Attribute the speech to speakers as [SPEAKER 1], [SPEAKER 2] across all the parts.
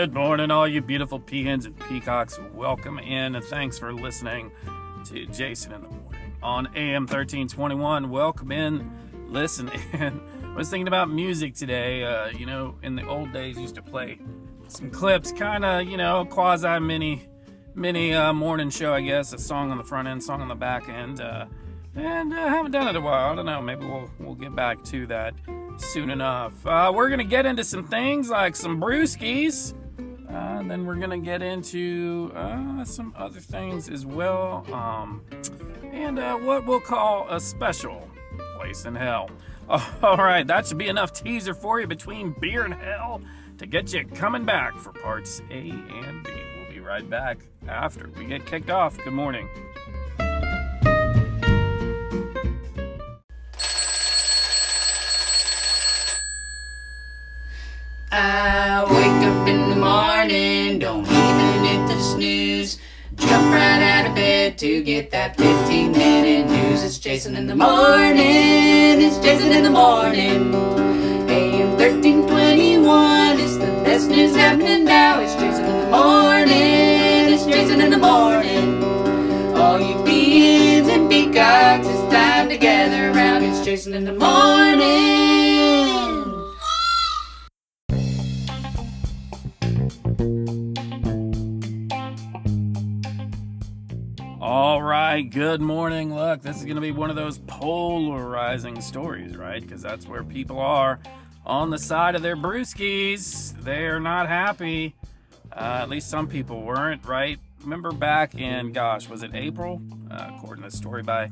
[SPEAKER 1] Good morning, all you beautiful peahens and peacocks. Welcome in and thanks for listening to Jason in the Morning on AM 1321. Welcome in, listen in. I was thinking about music today. Uh, you know, in the old days, used to play some clips, kind of, you know, quasi mini, mini uh, morning show, I guess. A song on the front end, song on the back end. Uh, and I uh, haven't done it in a while. I don't know. Maybe we'll we'll get back to that soon enough. Uh, we're gonna get into some things like some brewskis. Uh, then we're gonna get into uh, some other things as well, um, and uh, what we'll call a special place in hell. all right, that should be enough teaser for you between beer and hell to get you coming back for parts A and B. We'll be right back after we get kicked off. Good morning.
[SPEAKER 2] I to get that 15 minute news. It's Jason in the morning, it's Jason in the morning. AM 1321, it's the best news happening now. It's Jason in the morning, it's Jason in the morning. All you beans and peacocks, it's time to gather around. It's Jason in the morning.
[SPEAKER 1] Right, good morning. Look, this is going to be one of those polarizing stories, right? Because that's where people are on the side of their brewskis. They're not happy. Uh, at least some people weren't, right? Remember back in, gosh, was it April? Uh, according to the story by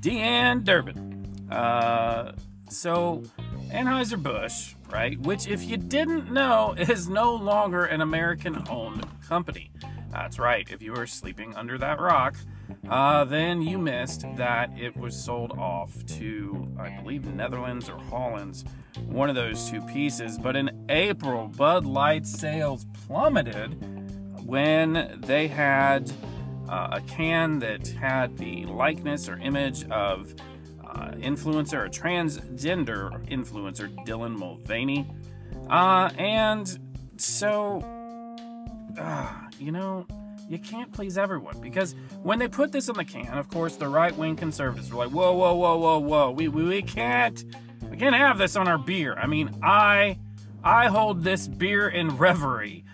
[SPEAKER 1] Dee-Ann Durbin. Uh, so, Anheuser-Busch, right, which if you didn't know, is no longer an American-owned company. That's right. If you were sleeping under that rock, uh, then you missed that it was sold off to, I believe, Netherlands or Holland's, one of those two pieces. But in April, Bud Light sales plummeted when they had uh, a can that had the likeness or image of uh, influencer, a transgender influencer, Dylan Mulvaney. Uh, and so, uh, you know, you can't please everyone. Because when they put this in the can, of course, the right wing conservatives were like, whoa, whoa, whoa, whoa, whoa, we, we, we can't, we can't have this on our beer. I mean, I, I hold this beer in reverie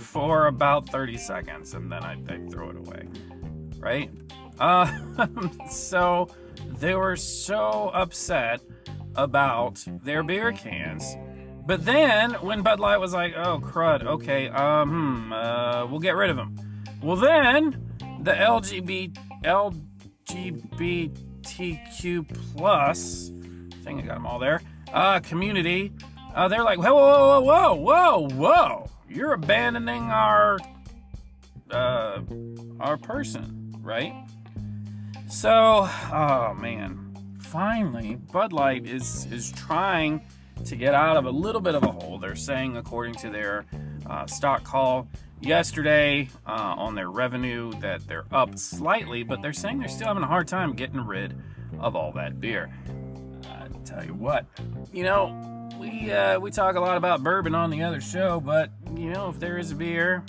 [SPEAKER 1] for about 30 seconds and then I, I throw it away, right? Uh, so they were so upset about their beer cans. But then when Bud Light was like, "Oh crud, okay, um, hmm, uh, we'll get rid of them," well then the LGBT LGBTQ plus, I think I got them all there, uh, community, uh, they're like, "Whoa, whoa, whoa, whoa, whoa, whoa! You're abandoning our, uh, our person, right?" So, oh man, finally, Bud Light is is trying to get out of a little bit of a hole. They're saying, according to their uh, stock call yesterday uh, on their revenue, that they're up slightly, but they're saying they're still having a hard time getting rid of all that beer. I tell you what, you know, we uh, we talk a lot about bourbon on the other show, but you know, if there is a beer,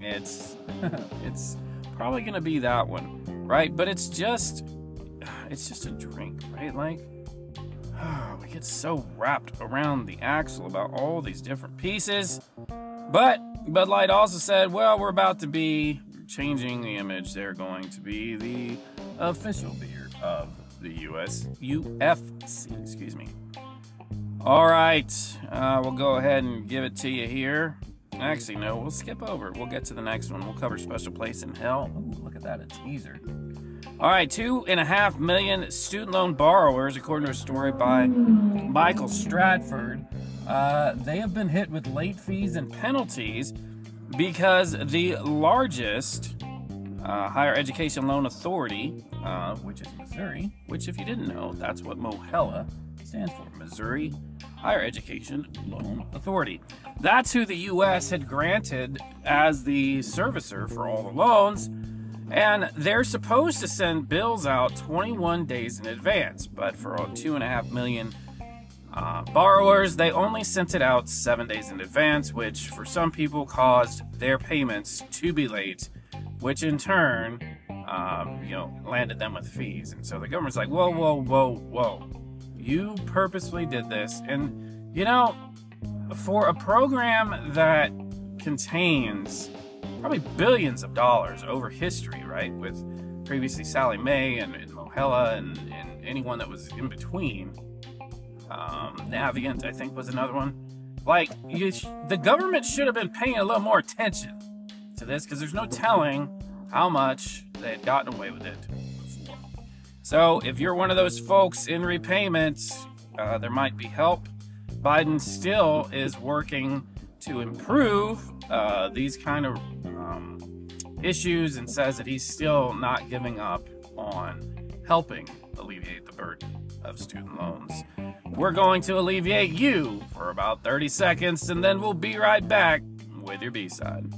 [SPEAKER 1] it's it's probably gonna be that one, right? But it's just it's just a drink, right? Like we get so wrapped around the axle about all these different pieces. But Bud Light also said, well, we're about to be changing the image. They're going to be the official beer of the US UFC. Excuse me. All right, uh, we'll go ahead and give it to you here. Actually, no, we'll skip over. We'll get to the next one. We'll cover Special Place in Hell. Ooh, look at that, a teaser. All right, two and a half million student loan borrowers, according to a story by Michael Stratford, uh, they have been hit with late fees and penalties because the largest uh, higher education loan authority, uh, which is Missouri, which, if you didn't know, that's what MOHELA stands for Missouri Higher Education Loan Authority. That's who the U.S. had granted as the servicer for all the loans and they're supposed to send bills out 21 days in advance, but for two and a half million Uh, borrowers, they only sent it out seven days in advance, which for some people caused their payments to be late, which in turn, um, you know, landed them with fees. And so the government's like, whoa, whoa, whoa, whoa. You purposely did this. And, you know, for a program that contains probably billions of dollars over history, right? With previously Sallie Mae and, and Mohela and, and, anyone that was in between. Um, Navient, I think, was another one. Like, sh- the government should have been paying a little more attention to this because there's no telling how much they had gotten away with it before. So, if you're one of those folks in repayment, uh, there might be help. Biden still is working to improve uh, these kind of um, issues and says that he's still not giving up on helping alleviate the burden of student loans. We're going to alleviate you for about 30 seconds and then we'll be right back with your B side.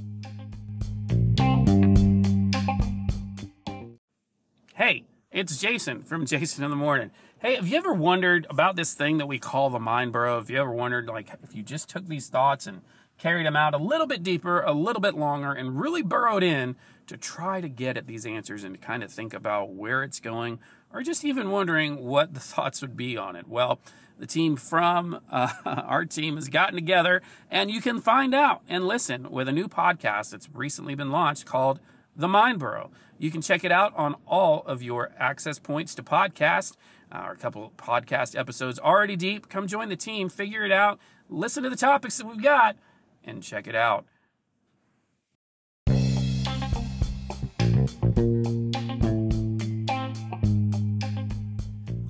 [SPEAKER 1] Hey, it's Jason from Jason in the Morning. Hey, have you ever wondered about this thing that we call the mind burrow? Have you ever wondered, like, if you just took these thoughts and carried them out a little bit deeper, a little bit longer, and really burrowed in to try to get at these answers and to kind of think about where it's going, or just even wondering what the thoughts would be on it. Well, the team from uh, our team has gotten together, and you can find out and listen with a new podcast that's recently been launched called The Mind Burrow. You can check it out on all of your access points to podcast. Uh, our couple podcast episodes already deep. Come join the team, figure it out, listen to the topics that we've got and check it out.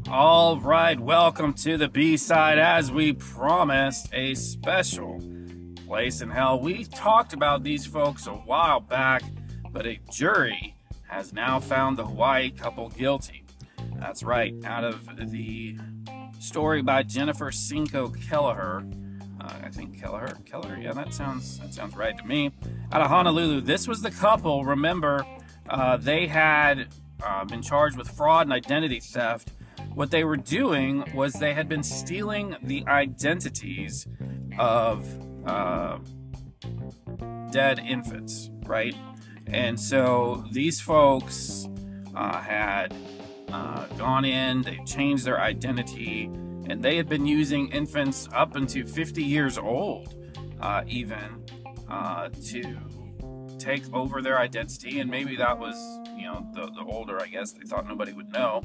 [SPEAKER 1] All right, welcome to the B side. As we promised, a special place in hell. We talked about these folks a while back, but a jury has now found the Hawaii couple guilty. That's right, out of the story by Jennifer Sinco Kelleher I think Keller. Keller, yeah, that sounds that sounds right to me. Out of Honolulu, this was the couple. Remember, uh, they had uh, been charged with fraud and identity theft. What they were doing was they had been stealing the identities of uh, dead infants, right? And so these folks uh, had uh, gone in, they changed their identity and they had been using infants up into 50 years old, uh, even uh, to take over their identity. And maybe that was, you know, the, the older, I guess, they thought nobody would know.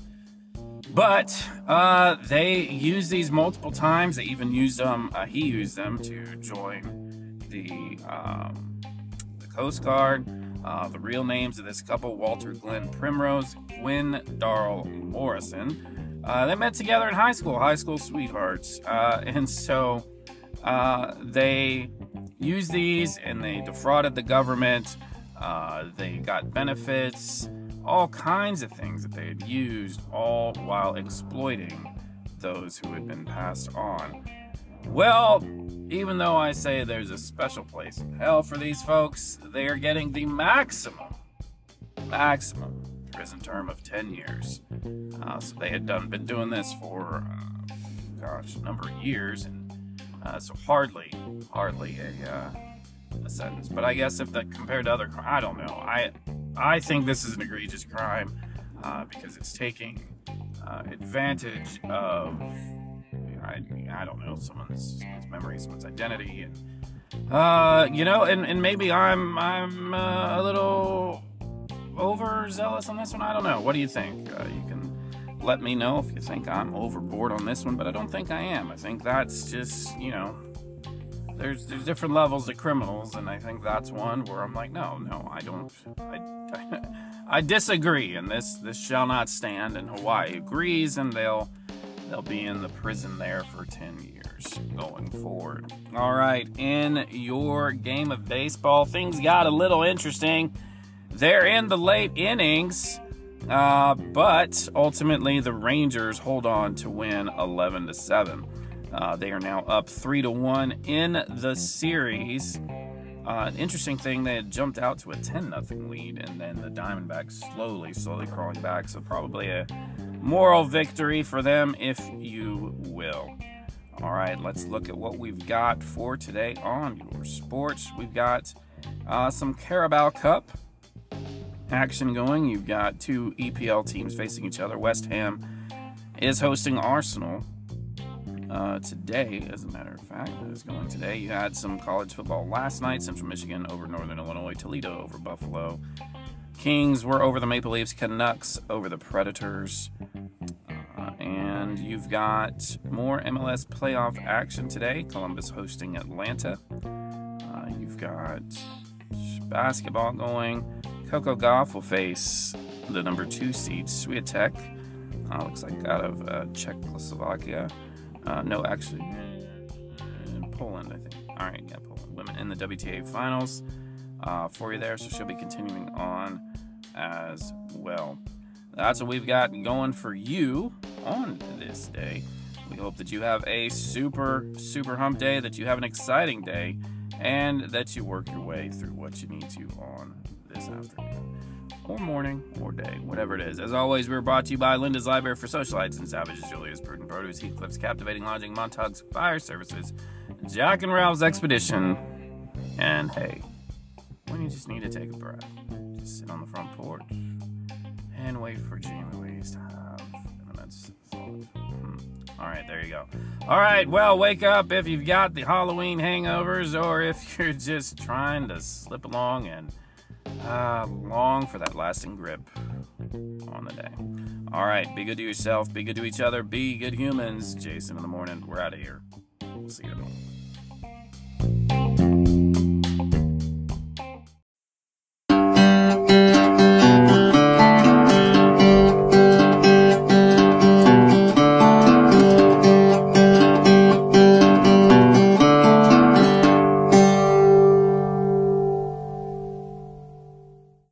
[SPEAKER 1] But uh, they used these multiple times. They even used them, uh, he used them to join the, um, the Coast Guard. Uh, the real names of this couple Walter Glen Primrose, Gwynn Darle Morrison. Uh, they met together in high school, high school sweethearts. Uh, and so uh, they used these and they defrauded the government. Uh, they got benefits, all kinds of things that they had used, all while exploiting those who had been passed on. Well, even though I say there's a special place in hell for these folks, they are getting the maximum, maximum prison term of 10 years. Uh, so they had done been doing this for, uh, gosh, a number of years, and uh, so hardly, hardly a, uh, a sentence. But I guess if that compared to other, I don't know. I, I think this is an egregious crime uh, because it's taking uh, advantage of, I, I don't know, someone's, someone's memory, someone's identity, and uh, you know, and, and maybe I'm I'm uh, a little overzealous on this one. I don't know. What do you think? Uh, you can let me know if you think I'm overboard on this one, but I don't think I am. I think that's just, you know, there's there's different levels of criminals, and I think that's one where I'm like, no, no, I don't, I, I, I disagree, and this this shall not stand. And Hawaii agrees, and they'll they'll be in the prison there for 10 years going forward. All right, in your game of baseball, things got a little interesting. They're in the late innings. Uh, but ultimately, the Rangers hold on to win 11 to 7. Uh, they are now up 3 to 1 in the series. Uh, an interesting thing, they had jumped out to a 10 0 lead, and then the Diamondbacks slowly, slowly crawling back. So, probably a moral victory for them, if you will. All right, let's look at what we've got for today on your sports. We've got uh, some Carabao Cup action going. You've got two EPL teams facing each other. West Ham is hosting Arsenal uh, today, as a matter of fact. It is going today. You had some college football last night Central Michigan over Northern Illinois, Toledo over Buffalo. Kings were over the Maple Leafs, Canucks over the Predators. Uh, and you've got more MLS playoff action today. Columbus hosting Atlanta. Uh, you've got basketball going. Coco Gauff will face the number two seed, Swiatek. Uh, looks like out of uh, Czechoslovakia. Uh, no, actually, Poland, I think. All right, yeah, Poland. Women in the WTA finals uh, for you there, so she'll be continuing on as well. That's what we've got going for you on this day. We hope that you have a super, super hump day, that you have an exciting day, and that you work your way through what you need to on this afternoon or morning or day, whatever it is. As always, we're brought to you by Linda's Library for Socialites and Savages, Julia's Prudent Produce, Heathcliff's Captivating Lodging, Montauk's Fire Services, Jack and Ralph's Expedition, and hey, when you just need to take a breath, just sit on the front porch and wait for Jamie Louise to have an immense. All right, there you go. All right, well, wake up if you've got the Halloween hangovers or if you're just trying to slip along and uh, long for that lasting grip on the day. All right, be good to yourself, be good to each other, be good humans. Jason in the morning. We're out of here. We'll see you.